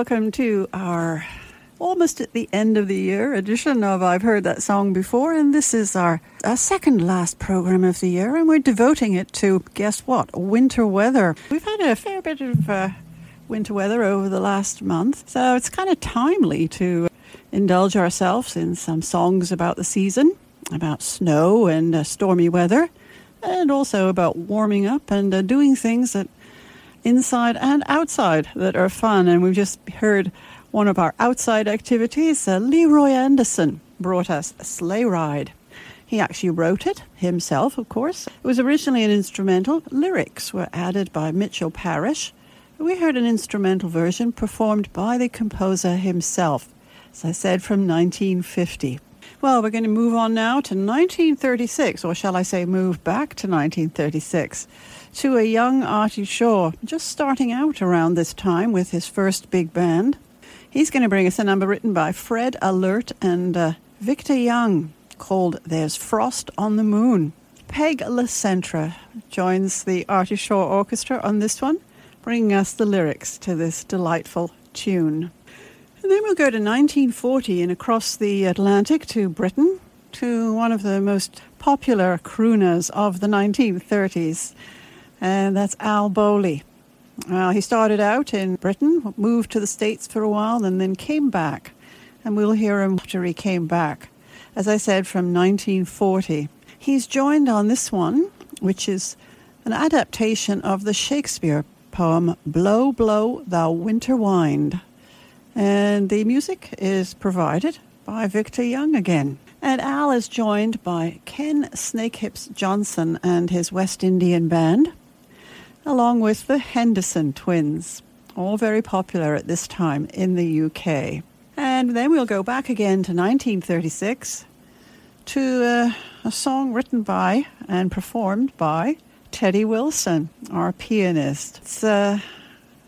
Welcome to our almost at the end of the year edition of I've Heard That Song Before, and this is our, our second last program of the year, and we're devoting it to, guess what, winter weather. We've had a fair bit of uh, winter weather over the last month, so it's kind of timely to indulge ourselves in some songs about the season, about snow and uh, stormy weather, and also about warming up and uh, doing things that inside and outside that are fun. And we've just heard one of our outside activities. Uh, Leroy Anderson brought us a sleigh ride. He actually wrote it himself, of course. It was originally an instrumental. Lyrics were added by Mitchell Parish. We heard an instrumental version performed by the composer himself, as I said, from 1950. Well, we're going to move on now to 1936, or shall I say, move back to 1936 to a young Artie Shaw, just starting out around this time with his first big band. He's going to bring us a number written by Fred Ahlert and uh, Victor Young called There's Frost on the Moon. Peg LaCentra joins the Artie Shaw Orchestra on this one, bringing us the lyrics to this delightful tune. And then we'll go to 1940 and across the Atlantic to Britain, to one of the most popular crooners of the 1930s, and that's Al Bowlly. Uh, he started out in Britain, moved to the States for a while, and then came back. And we'll hear him after he came back. As I said, from 1940. He's joined on this one, which is an adaptation of the Shakespeare poem Blow, Blow, Thou Winter Wind. And the music is provided by Victor Young again. And Al is joined by Ken Snakehips Johnson and his West Indian band, along with the Henderson twins, all very popular at this time in the UK. And then we'll go back again to 1936 to uh, a song written by and performed by Teddy Wilson, our pianist. It's uh,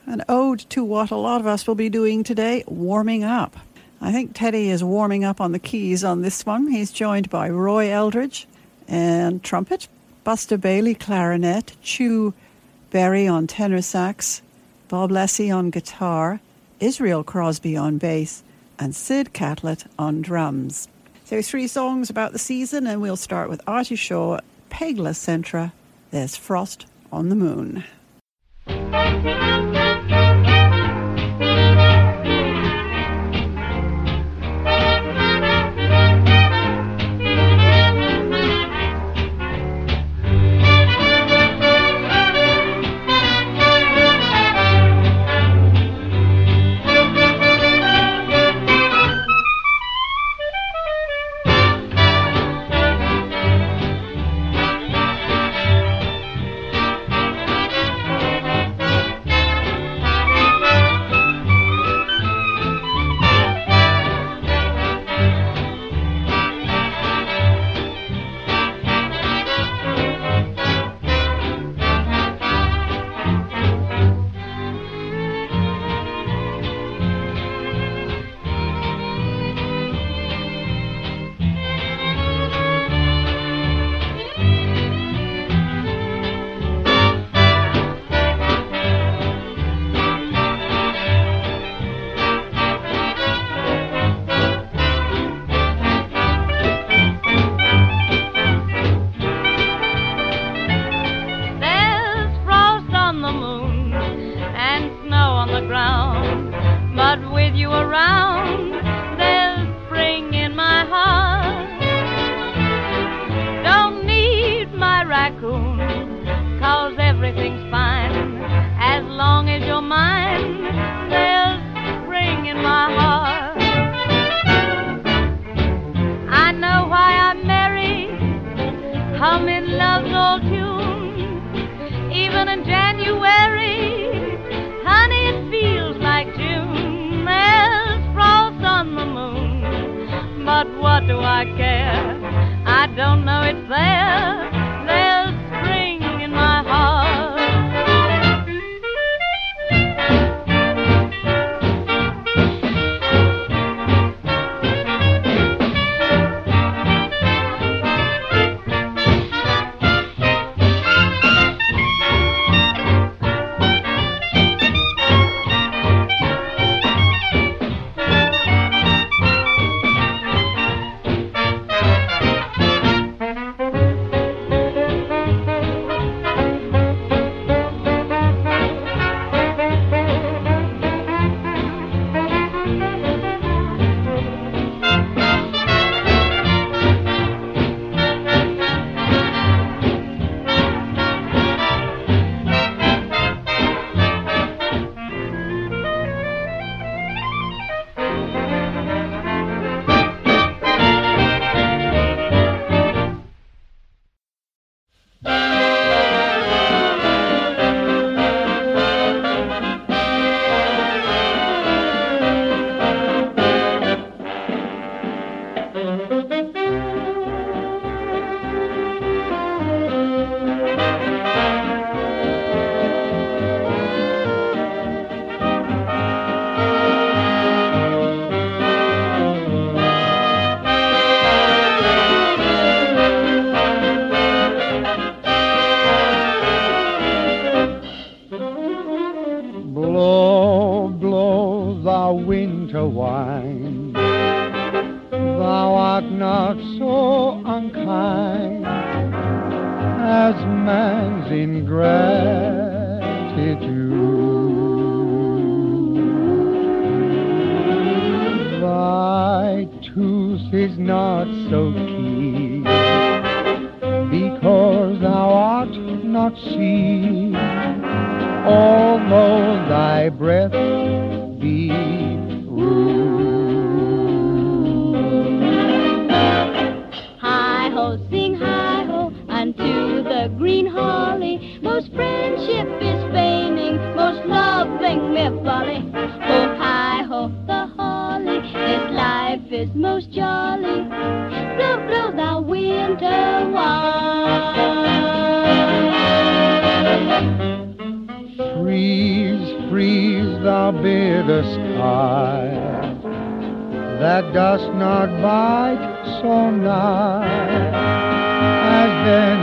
an ode to what a lot of us will be doing today warming up. I think Teddy is warming up on the keys on this one. He's joined by Roy Eldridge and trumpet, Buster Bailey clarinet, Chu Berry on tenor sax, Bob Lessey on guitar, Israel Crosby on bass, and Sid Catlett on drums. So three songs about the season, and we'll start with Artie Shaw, Peg LaCentra, There's Frost on the Moon. Most friendship is feigning, most loving mere folly. Oh, hi, ho, the holly, this life is most jolly. Blow, blow the winter wind. Freeze, freeze, thou bitter sky that dost not bite so nigh as then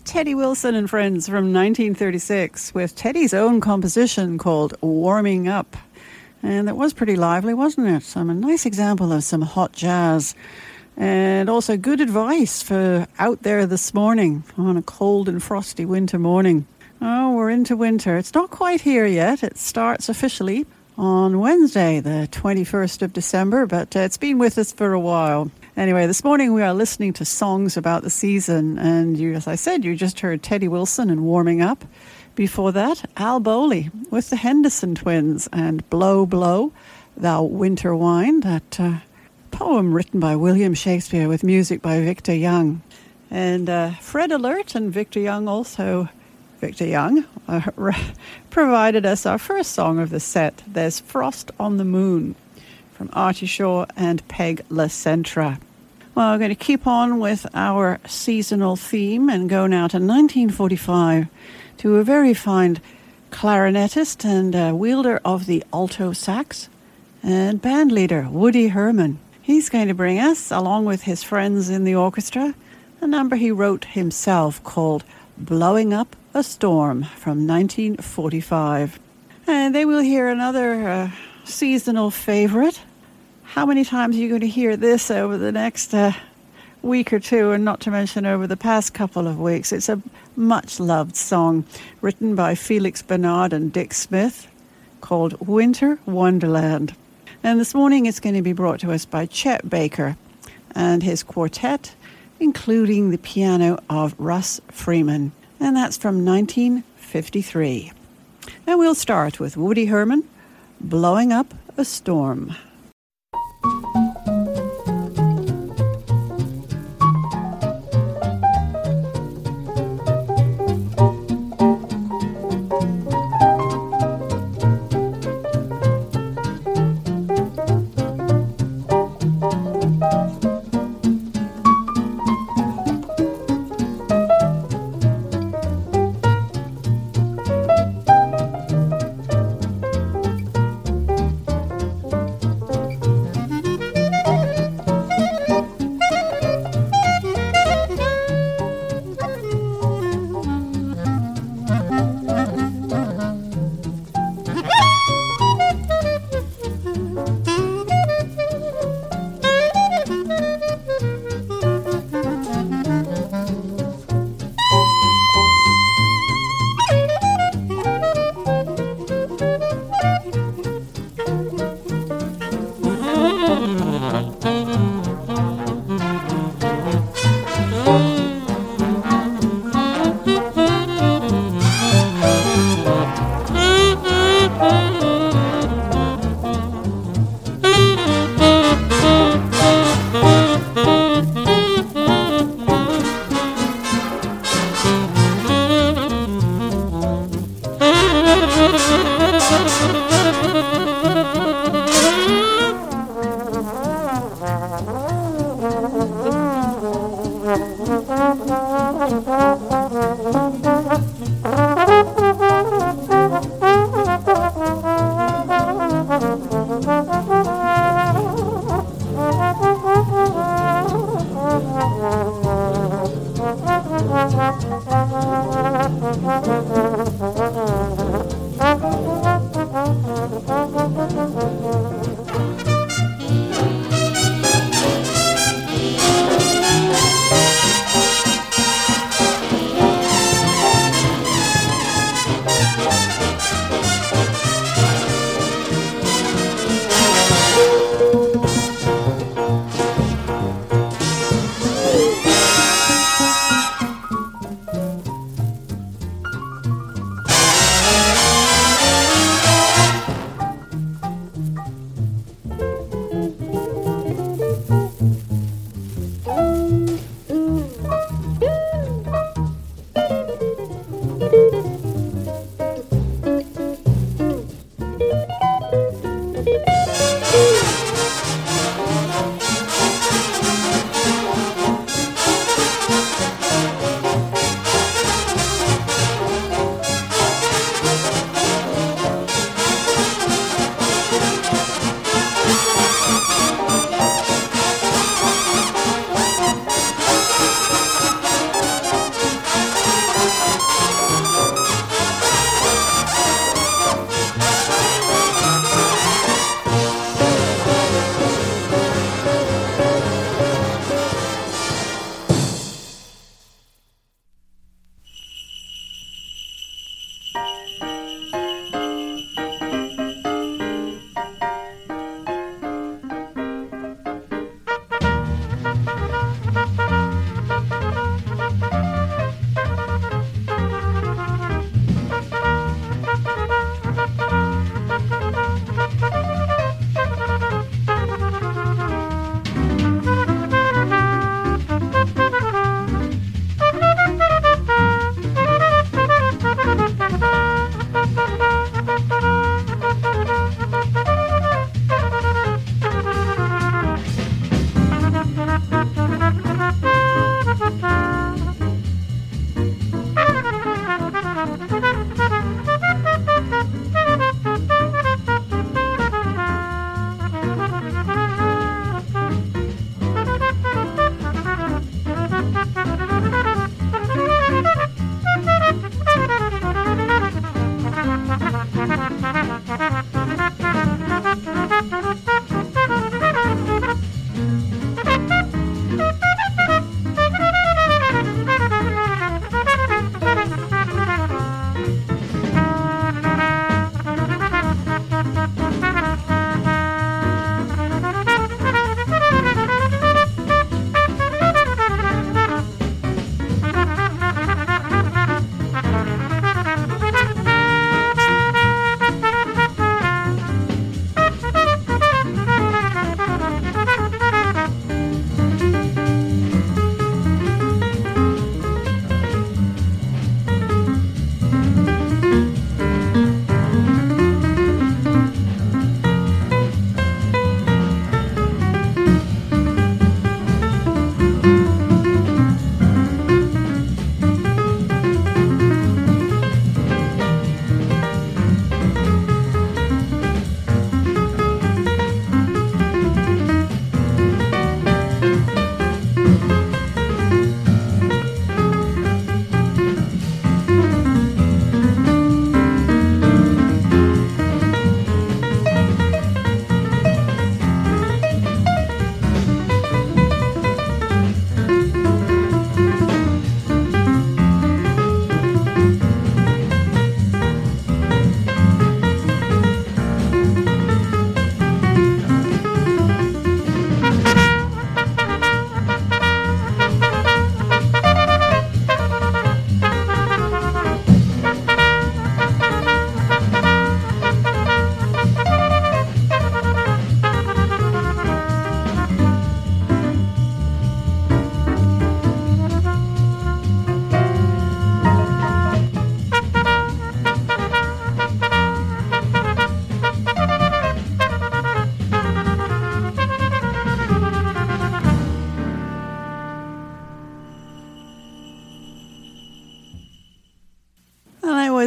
Teddy Wilson and Friends from 1936 with Teddy's own composition called Warming Up. And that was pretty lively, wasn't it? Some a nice example of some hot jazz. And also good advice for out there this morning on a cold and frosty winter morning. Oh, we're into winter. It's not quite here yet. It starts officially on Wednesday, the 21st of December, but uh, it's been with us for a while. Anyway, this morning we are listening to songs about the season, and you, as I said, you just heard Teddy Wilson and Warming Up. Before that, Al Bowlly with the Henderson Twins and Blow Blow, Thou Winter Wine, that uh, poem written by William Shakespeare with music by Victor Young. And uh, Fred Ahlert and Victor Young also, Victor Young, uh, provided us our first song of the set, There's Frost on the Moon from Artie Shaw and Peg LaCentra. Well, we're going to keep on with our seasonal theme and go now to 1945 to a very fine clarinetist and uh, wielder of the alto sax and band leader Woody Herman. He's going to bring us, along with his friends in the orchestra, a number he wrote himself called Blowing Up a Storm from 1945. And then we'll hear another uh, seasonal favorite, how many times are you going to hear this over the next uh, week or two, and not to mention over the past couple of weeks? It's a much loved song written by Felix Bernard and Dick Smith called Winter Wonderland. And this morning it's going to be brought to us by Chet Baker and his quartet, including the piano of Russ Freeman. And that's from 1953. And we'll start with Woody Herman, Blowing Up a Storm. Thank you.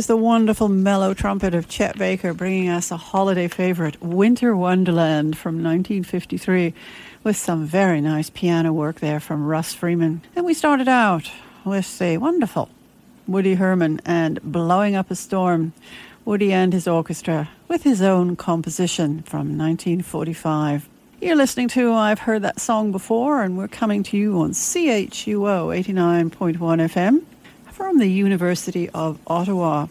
The wonderful mellow trumpet of Chet Baker bringing us a holiday favorite, Winter Wonderland from 1953, with some very nice piano work there from Russ Freeman. And we started out with a wonderful Woody Herman and Blowing Up a Storm, Woody and his orchestra with his own composition from 1945. You're listening to I've Heard That Song Before, and we're coming to you on CHUO 89.1 FM from the University of Ottawa.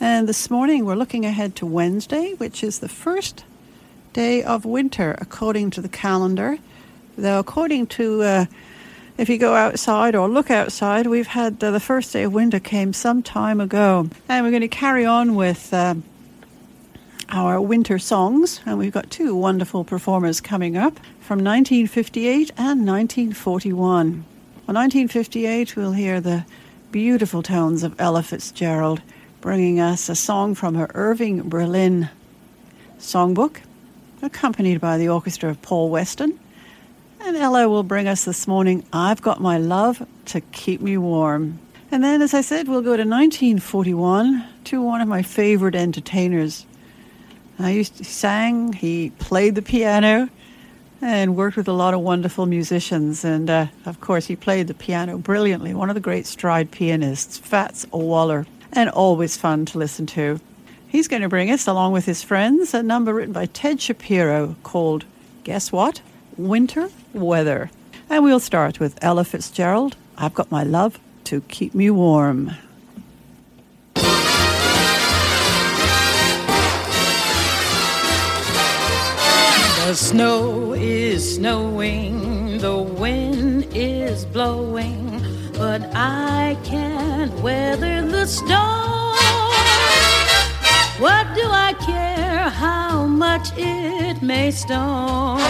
And this morning we're looking ahead to Wednesday, which is the first day of winter according to the calendar. Though, according to uh, if you go outside or look outside, we've had uh, the first day of winter came some time ago. And we're going to carry on with uh, our winter songs. And we've got two wonderful performers coming up from 1958 and 1941. On 1958, we'll hear the beautiful tones of Ella Fitzgerald, bringing us a song from her Irving Berlin songbook, accompanied by the orchestra of Paul Weston. And Ella will bring us this morning, I've Got My Love to Keep Me Warm. And then, as I said, we'll go to 1941 to one of my favorite entertainers. I used to sang, he played the piano, and worked with a lot of wonderful musicians. And uh, of course, he played the piano brilliantly. One of the great stride pianists, Fats Waller, and always fun to listen to. He's going to bring us, along with his friends, a number written by Ted Shapiro called Guess What? Winter Weather. And we'll start with Ella Fitzgerald. I've got my love to keep me warm. The snow is snowing, the wind is blowing, but I can't weather the storm. What do I care how much it may storm?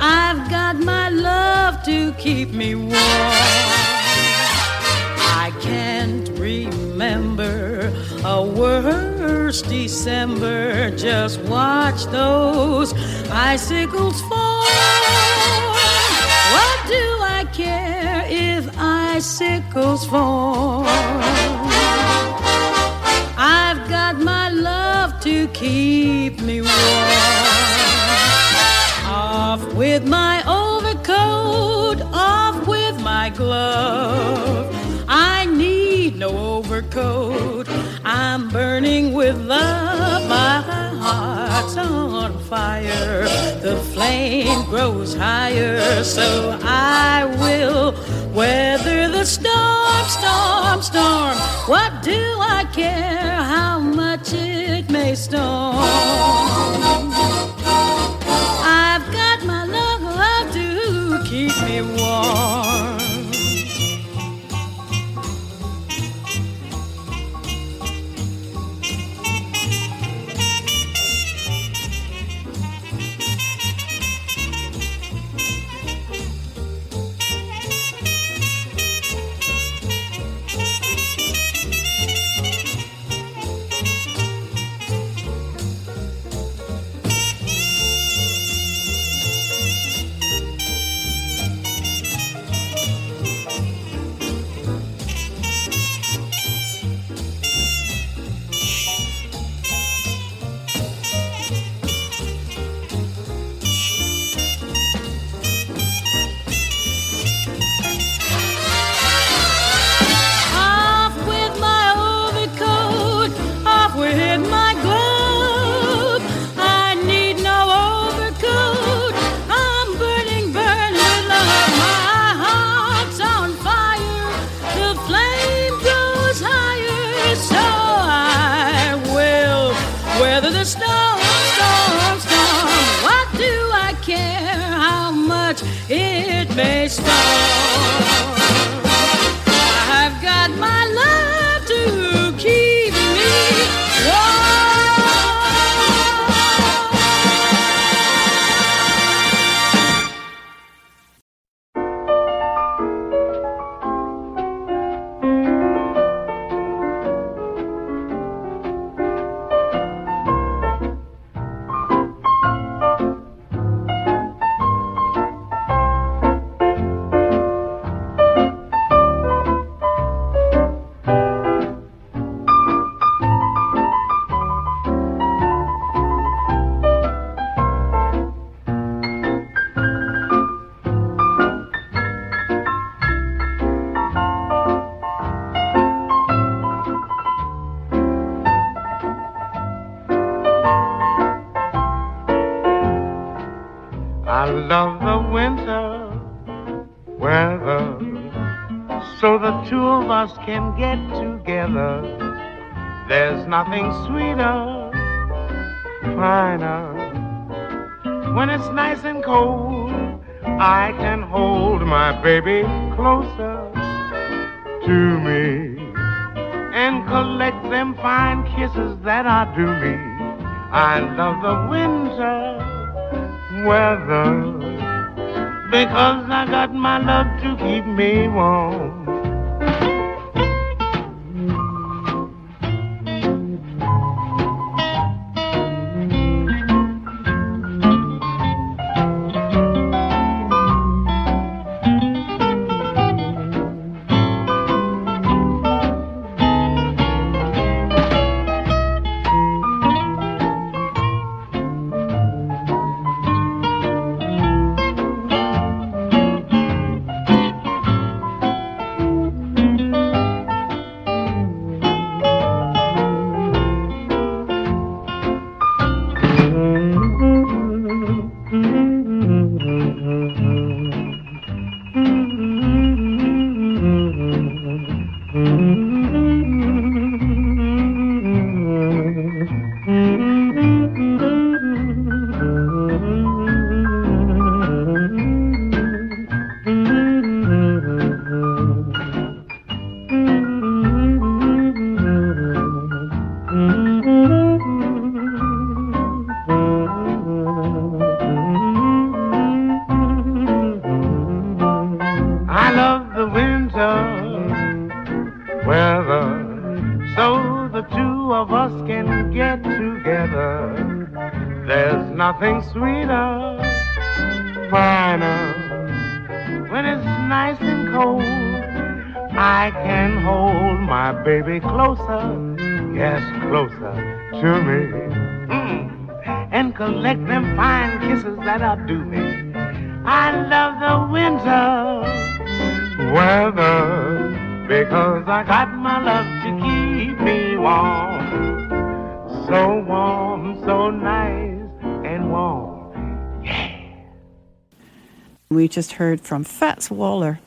I've got my love to keep me warm. I can't remember a worse December. Just watch those icicles fall. What do I care if icicles fall? I've got my love to keep me warm. Overcoat. I'm burning with love. My heart's on fire. The flame grows higher, so I will weather the storm, storm, storm. What do I care how much it may storm? It may I love the winter weather because I got my love to keep me warm. Weather because I got my love to keep me warm. So warm, so nice and warm. We just heard from Fats Waller.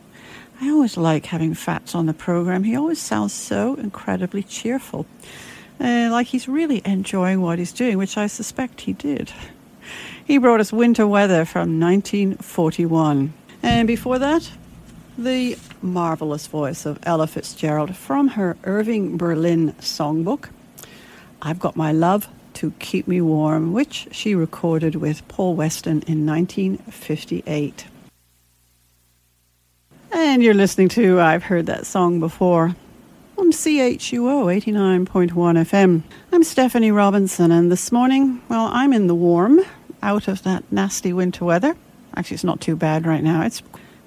I always like having Fats on the program. He always sounds so incredibly cheerful. Uh, like he's really enjoying what he's doing, which I suspect he did. He brought us Winter Weather from 1941. And before that, the marvelous voice of Ella Fitzgerald from her Irving Berlin songbook, I've Got My Love to Keep Me Warm, which she recorded with Paul Weston in 1958. And you're listening to I've Heard That Song Before on CHUO 89.1 FM. I'm Stephanie Robinson, and this morning, well, I'm in the warm, out of that nasty winter weather. Actually, it's not too bad right now. It's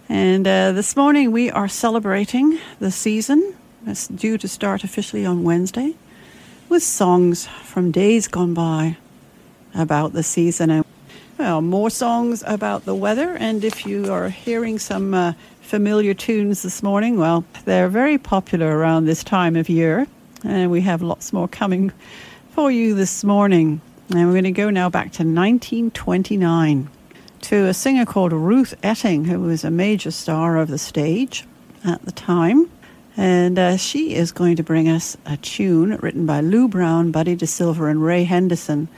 and uh, this morning we are celebrating the season. It's due to start officially on Wednesday with songs from days gone by about the season and well, more songs about the weather. And if you are hearing some uh, familiar tunes this morning, well, they're very popular around this time of year, and we have lots more coming for you this morning. And we're going to go now back to 1929 to a singer called Ruth Etting, who was a major star of the stage at the time. And uh, she is going to bring us a tune written by Lew Brown, Buddy DeSylva, and Ray Henderson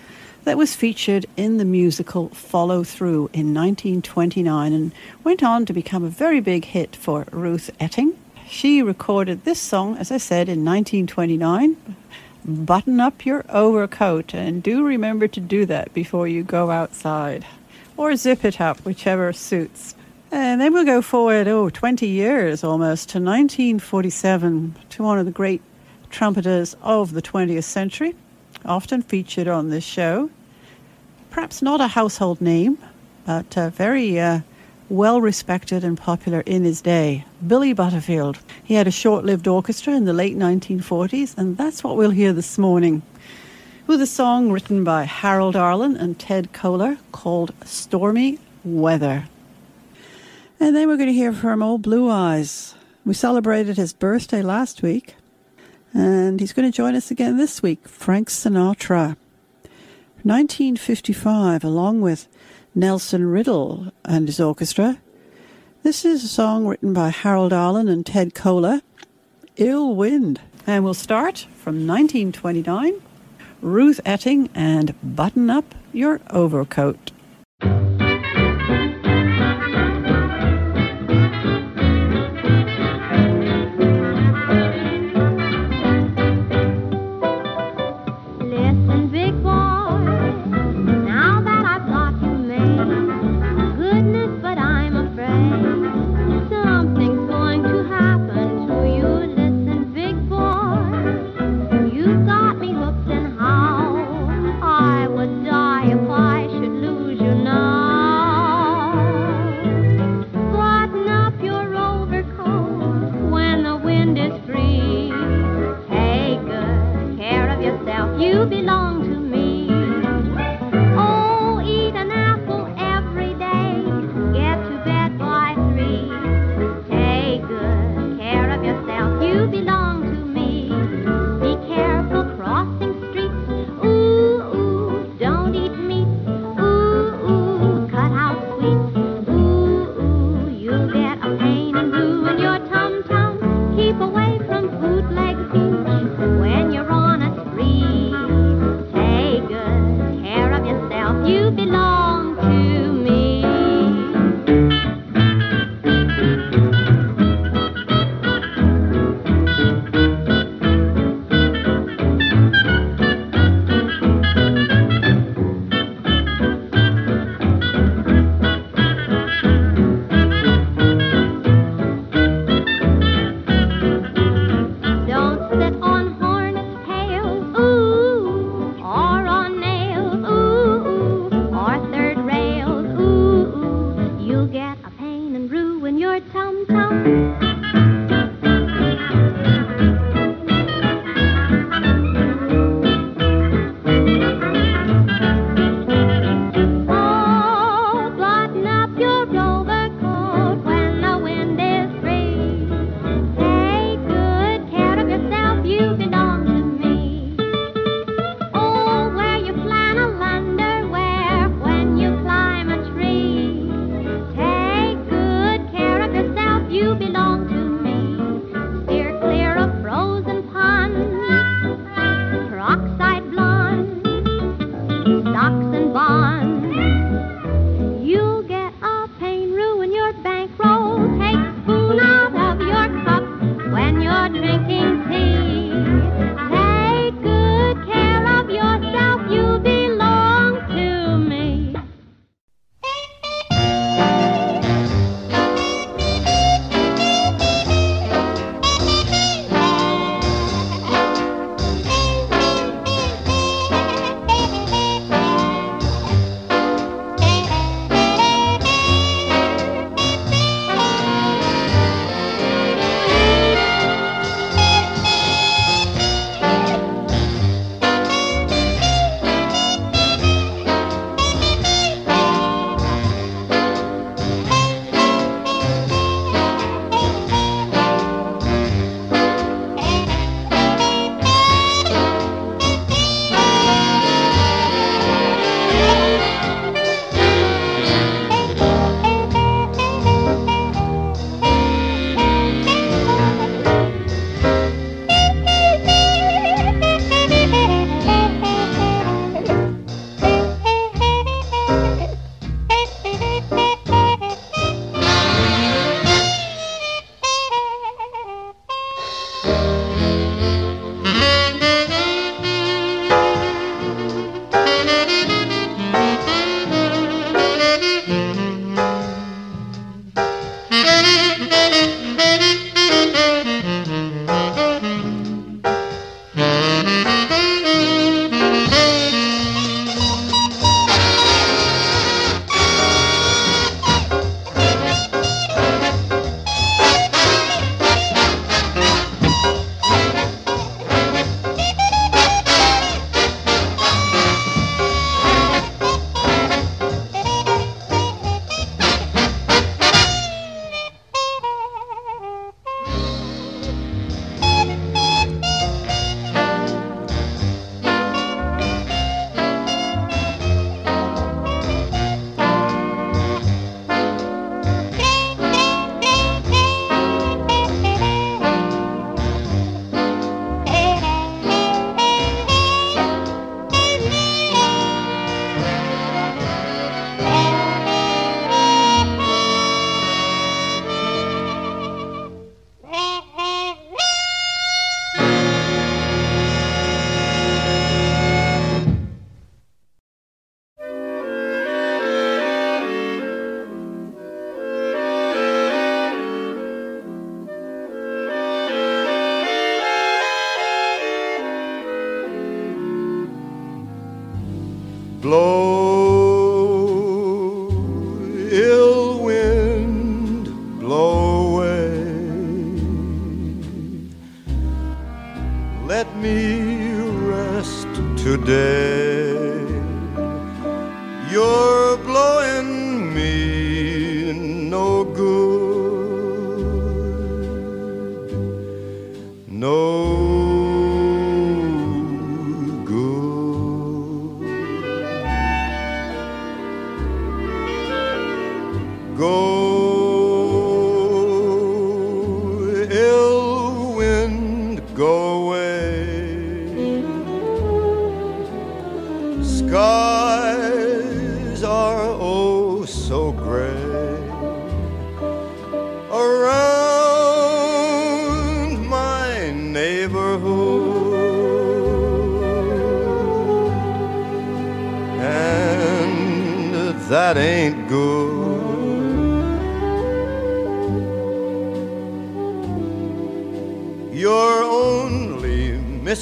that was featured in the musical Follow Through in 1929 and went on to become a very big hit for Ruth Etting. She recorded this song, as I said, in 1929. Button up your overcoat and do remember to do that before you go outside or zip it up, whichever suits. And then we'll go forward, oh, 20 years almost, to 1947, to one of the great trumpeters of the 20th century, often featured on this show. Perhaps not a household name, but uh, very uh, well respected and popular in his day, Billy Butterfield. He had a short lived orchestra in the late 1940s, and that's what we'll hear this morning with a song written by Harold Arlen and Ted Koehler called Stormy Weather. And then we're going to hear from old Blue Eyes. We celebrated his birthday last week, and he's going to join us again this week, Frank Sinatra. 1955, along with Nelson Riddle and his orchestra. This is a song written by Harold Arlen and Ted Koehler, Ill Wind. And we'll start from 1929, Ruth Etting and Button Up Your Overcoat.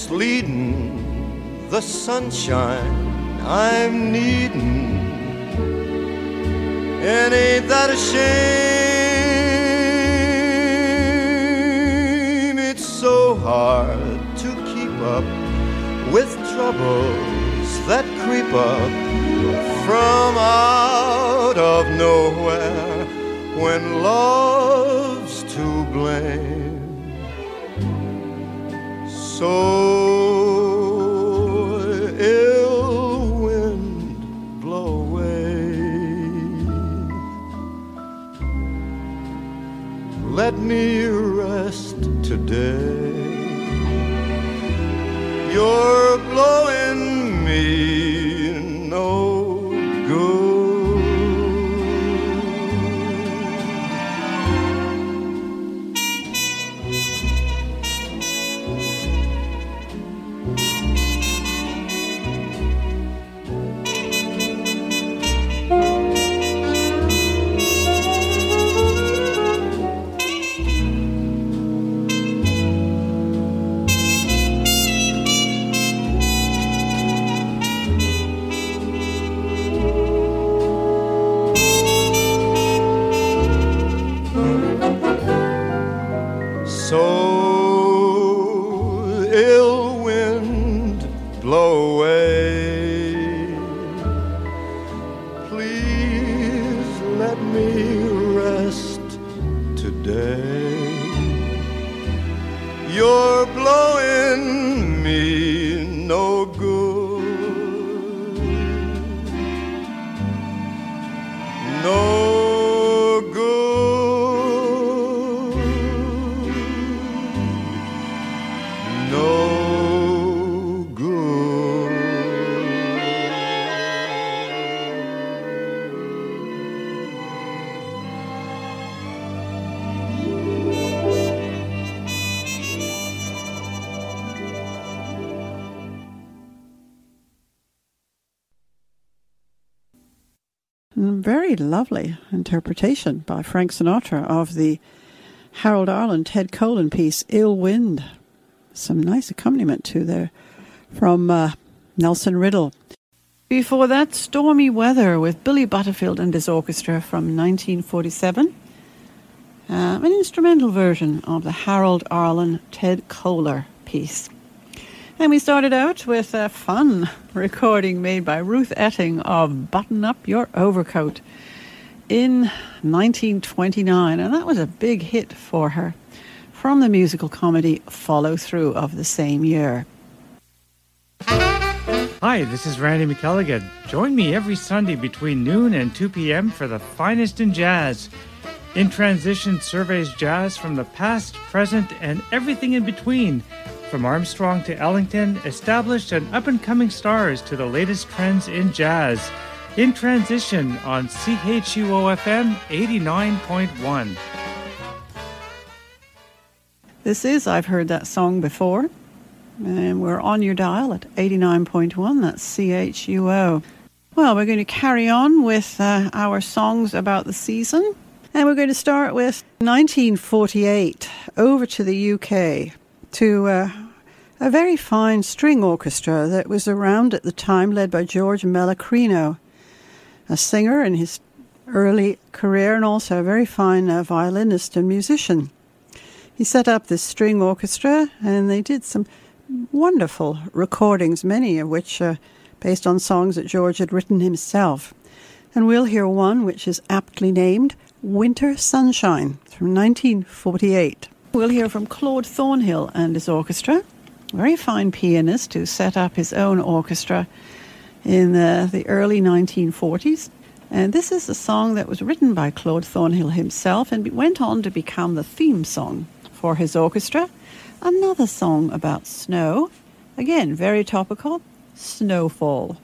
Misleading the sunshine I'm needing. And ain't that a shame? It's so hard to keep up with troubles that creep up from out of nowhere when love's to blame. So me lovely interpretation by Frank Sinatra of the Harold Arlen Ted Koehler piece "Ill Wind." Some nice accompaniment too there from uh, Nelson Riddle. Before that, "Stormy Weather" with Billy Butterfield and his orchestra from 1947. Uh, an instrumental version of the Harold Arlen Ted Koehler piece. And we started out with a fun recording made by Ruth Etting of Button Up Your Overcoat in 1929. And that was a big hit for her from the musical comedy Follow Through of the same year. Hi, this is Randy McElligan. Join me every Sunday between noon and 2 p.m. for the finest in jazz. In Transition surveys jazz from the past, present, and everything in between. From Armstrong to Ellington, established and up and coming stars to the latest trends in jazz. In Transition on CHUOFM 89.1. This is I've Heard That Song Before. And we're on your dial at 89.1. That's CHUO. Well, we're going to carry on with uh, our songs about the season. And we're going to start with 1948, over to the UK, to uh, a very fine string orchestra that was around at the time, led by George Melachrino, a singer in his early career and also a very fine uh, violinist and musician. He set up this string orchestra and they did some wonderful recordings, many of which are based on songs that George had written himself. And we'll hear one which is aptly named Winter Sunshine from 1948. We'll hear from Claude Thornhill and his orchestra, a very fine pianist who set up his own orchestra in uh, the early 1940s. And this is a song that was written by Claude Thornhill himself and went on to become the theme song for his orchestra. Another song about snow, again very topical, Snowfall.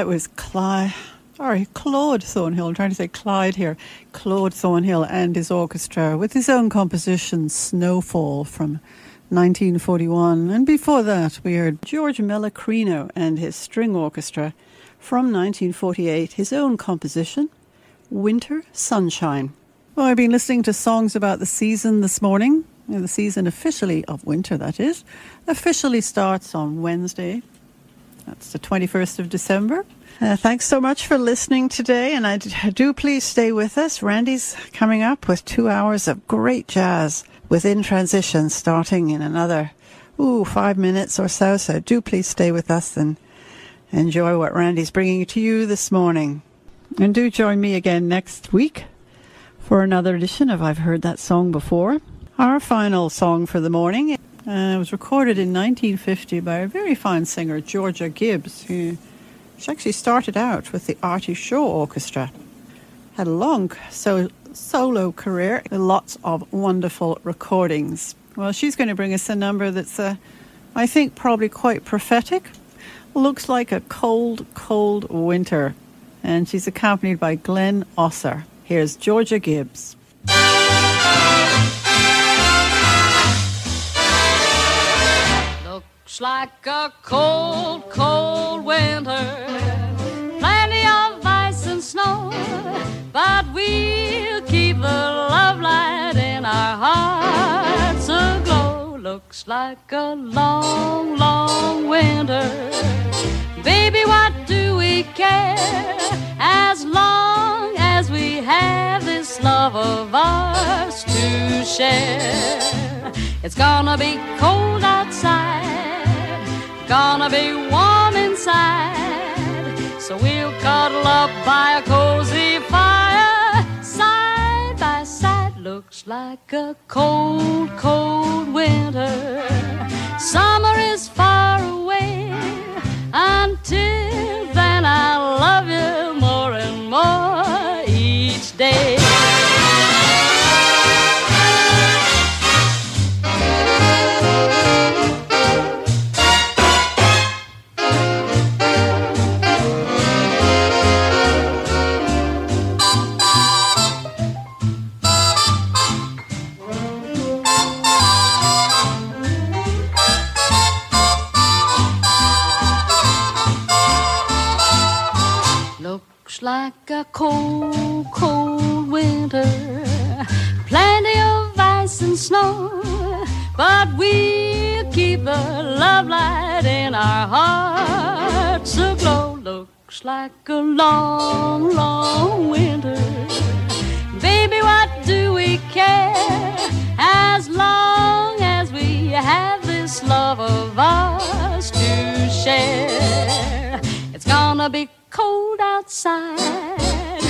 That was Clyde, sorry, Claude Thornhill. I'm trying to say Clyde here. Claude Thornhill and his orchestra with his own composition, Snowfall, from 1941. And before that, we heard George Melachrino and his string orchestra from 1948, his own composition, Winter Sunshine. Well, I've been listening to songs about the season this morning. The season officially of winter, that is, officially starts on Wednesday. That's the 21st of December. Uh, thanks so much for listening today, and I do please stay with us. Randy's coming up with two hours of great jazz within transition starting in another, ooh, five minutes or so. So do please stay with us and enjoy what Randy's bringing to you this morning. And do join me again next week for another edition of I've Heard That Song Before. Our final song for the morning uh, was recorded in 1950 by a very fine singer, Georgia Gibbs, who she actually started out with the Artie Shaw Orchestra. Had a long so, solo career, lots of wonderful recordings. Well, she's going to bring us a number that's, uh, I think, probably quite prophetic. Looks like a cold, cold winter. And she's accompanied by Glenn Osser. Here's Georgia Gibbs. Like a cold, cold winter. Plenty of ice and snow, but we'll keep the love light in our hearts aglow. Looks like a long, long winter. Baby, what do we care as long as we have this love of ours to share? It's gonna be cold outside, gonna be warm inside. So we'll cuddle up by a cozy fire, side by side. Looks like a cold, cold winter. Summer is far away. Until like a cold, cold winter. Plenty of ice and snow. But we'll keep the love light in our hearts aglow. Looks like a long, long winter. Baby, what do we care? As long as we have this love of ours to share. It's gonna be cold outside,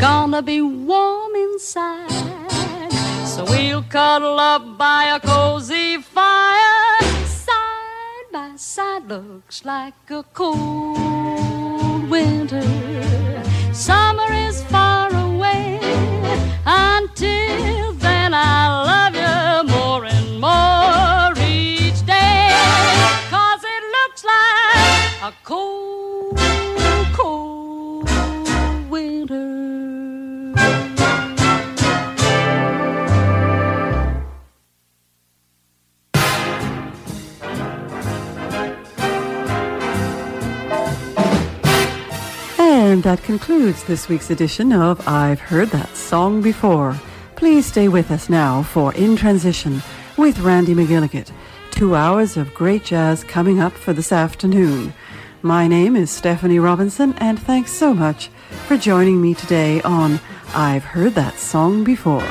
gonna be warm inside. So we'll cuddle up by a cozy fire, side by side. Looks like a cold winter. Summer is far away. Until And that concludes this week's edition of I've Heard That Song Before. Please stay with us now for In Transition with Randy McGilligan. Two hours of great jazz coming up for this afternoon. My name is Stephanie Robinson, and thanks so much for joining me today on I've Heard That Song Before.